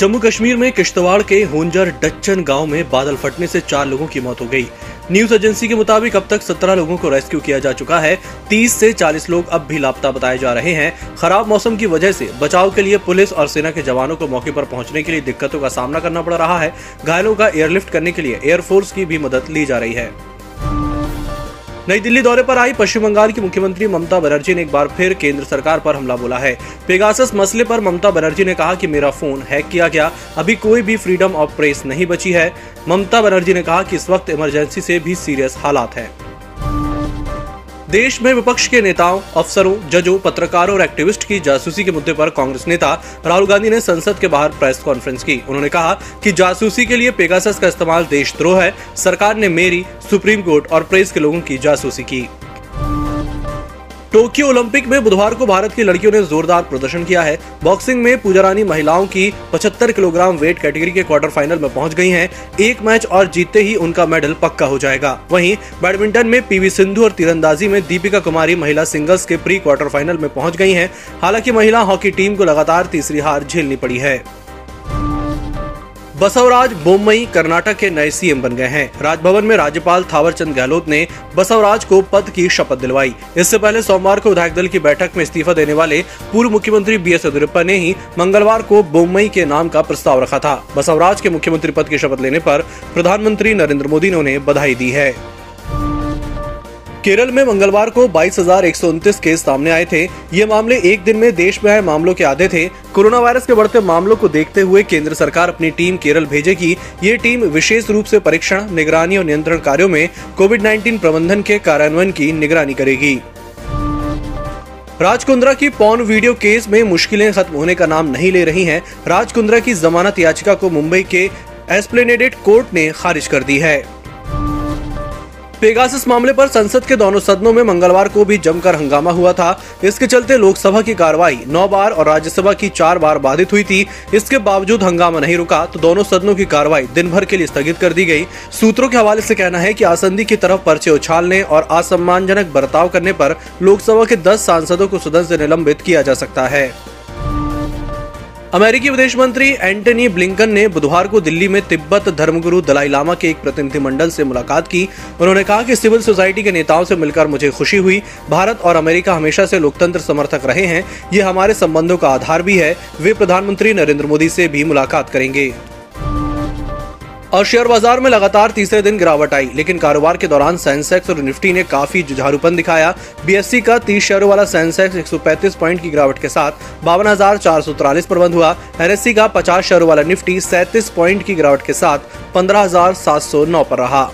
जम्मू कश्मीर में किश्तवाड़ के होंजर डच्चन गाँव में बादल फटने से चार लोगों की मौत हो गई। न्यूज़ एजेंसी के मुताबिक अब तक 17 लोगों को रेस्क्यू किया जा चुका है। 30 से 40 लोग अब भी लापता बताए जा रहे हैं। खराब मौसम की वजह से बचाव के लिए पुलिस और सेना के जवानों को मौके पर पहुँचने के लिए दिक्कतों का सामना करना पड़ रहा है। घायलों का एयरलिफ्ट करने के लिए एयरफोर्स की भी मदद ली जा रही है। नई दिल्ली दौरे पर आई पश्चिम बंगाल की मुख्यमंत्री ममता बनर्जी ने एक बार फिर केंद्र सरकार पर हमला बोला है। पेगासस मसले पर ममता बनर्जी ने कहा कि मेरा फ़ोन हैक किया गया। अभी कोई भी फ्रीडम ऑफ़ प्रेस नहीं बची है। ममता बनर्जी ने कहा कि इस वक्त इमरजेंसी से भी सीरियस हालात हैं। देश में विपक्ष के नेताओं, अफसरों, जजों, पत्रकारों और एक्टिविस्ट की जासूसी के मुद्दे पर कांग्रेस नेता राहुल गांधी ने संसद के बाहर प्रेस कॉन्फ्रेंस की। उन्होंने कहा कि जासूसी के लिए पेगासस का इस्तेमाल देशद्रोह है। सरकार ने मेरी, सुप्रीम कोर्ट और प्रेस के लोगों की जासूसी की। टोक्यो ओलंपिक में बुधवार को भारत की लड़कियों ने जोरदार प्रदर्शन किया है। बॉक्सिंग में पूजा रानी महिलाओं की 75 किलोग्राम वेट कैटेगरी के क्वार्टर फाइनल में पहुँच गई हैं। एक मैच और जीतते ही उनका मेडल पक्का हो जाएगा। वहीं बैडमिंटन में पीवी सिंधु और तीरंदाजी में दीपिका कुमारी महिला सिंगल्स के प्री क्वार्टर फाइनल में पहुँच गई हैं। हालाँकि महिला हॉकी टीम को लगातार तीसरी हार झेलनी पड़ी है। बसवराज बोमई कर्नाटक के नए सीएम बन गए हैं। राजभवन में राज्यपाल थावरचंद गहलोत ने बसवराज को पद की शपथ दिलवाई। इससे पहले सोमवार को विधायक दल की बैठक में इस्तीफा देने वाले पूर्व मुख्यमंत्री बी एस येदुरप्पा ने ही मंगलवार को बोमई के नाम का प्रस्ताव रखा था। बसवराज के मुख्यमंत्री पद की शपथ लेने पर प्रधानमंत्री नरेंद्र मोदी ने उन्हें बधाई दी है। केरल में मंगलवार को बाईस केस सामने आए थे। ये मामले एक दिन में देश में आए मामलों के आधे थे। कोरोना वायरस के बढ़ते मामलों को देखते हुए केंद्र सरकार अपनी टीम केरल भेजेगी। ये टीम विशेष रूप से परीक्षण, निगरानी और नियंत्रण कार्यों में कोविड 19 प्रबंधन के कार्यान्वयन की निगरानी करेगी। राजकुंद्रा की पॉन वीडियो केस में मुश्किलें खत्म होने का नाम नहीं ले रही हैं। राजकुंद्रा की जमानत याचिका को मुंबई के एस्प्लेनेडेड कोर्ट ने खारिज कर दी है। पेगासस मामले पर संसद के दोनों सदनों में मंगलवार को भी जमकर हंगामा हुआ था। इसके चलते लोकसभा की कार्रवाई नौ बार और राज्यसभा की चार बार बाधित हुई थी। इसके बावजूद हंगामा नहीं रुका तो दोनों सदनों की कार्रवाई दिन भर के लिए स्थगित कर दी गई। सूत्रों के हवाले से कहना है कि आसंदी की तरफ़ पर्चे उछालने और असम्मानजनक बर्ताव करने पर लोकसभा के दस सांसदों को सदन से निलंबित किया जा सकता है। अमेरिकी विदेश मंत्री एंटनी ब्लिंकन ने बुधवार को दिल्ली में तिब्बत धर्मगुरु दलाई लामा के एक प्रतिनिधिमंडल से मुलाकात की। उन्होंने कहा कि सिविल सोसाइटी के नेताओं से मिलकर मुझे खुशी हुई। भारत और अमेरिका हमेशा से लोकतंत्र समर्थक रहे हैं। ये हमारे संबंधों का आधार भी है। वे प्रधानमंत्री नरेंद्र मोदी से भी मुलाकात करेंगे। और शेयर बाज़ार में लगातार तीसरे दिन गिरावट आई लेकिन कारोबार के दौरान सेंसेक्स और निफ्टी ने काफ़ी जुझारूपन दिखाया। बीएससी का 30 शेयरों वाला सेंसेक्स 135 पॉइंट की गिरावट के साथ बावन पर बंद हुआ। एनएससी का 50 शेयरों वाला निफ्टी 37 पॉइंट की गिरावट के साथ 15,709 पर रहा।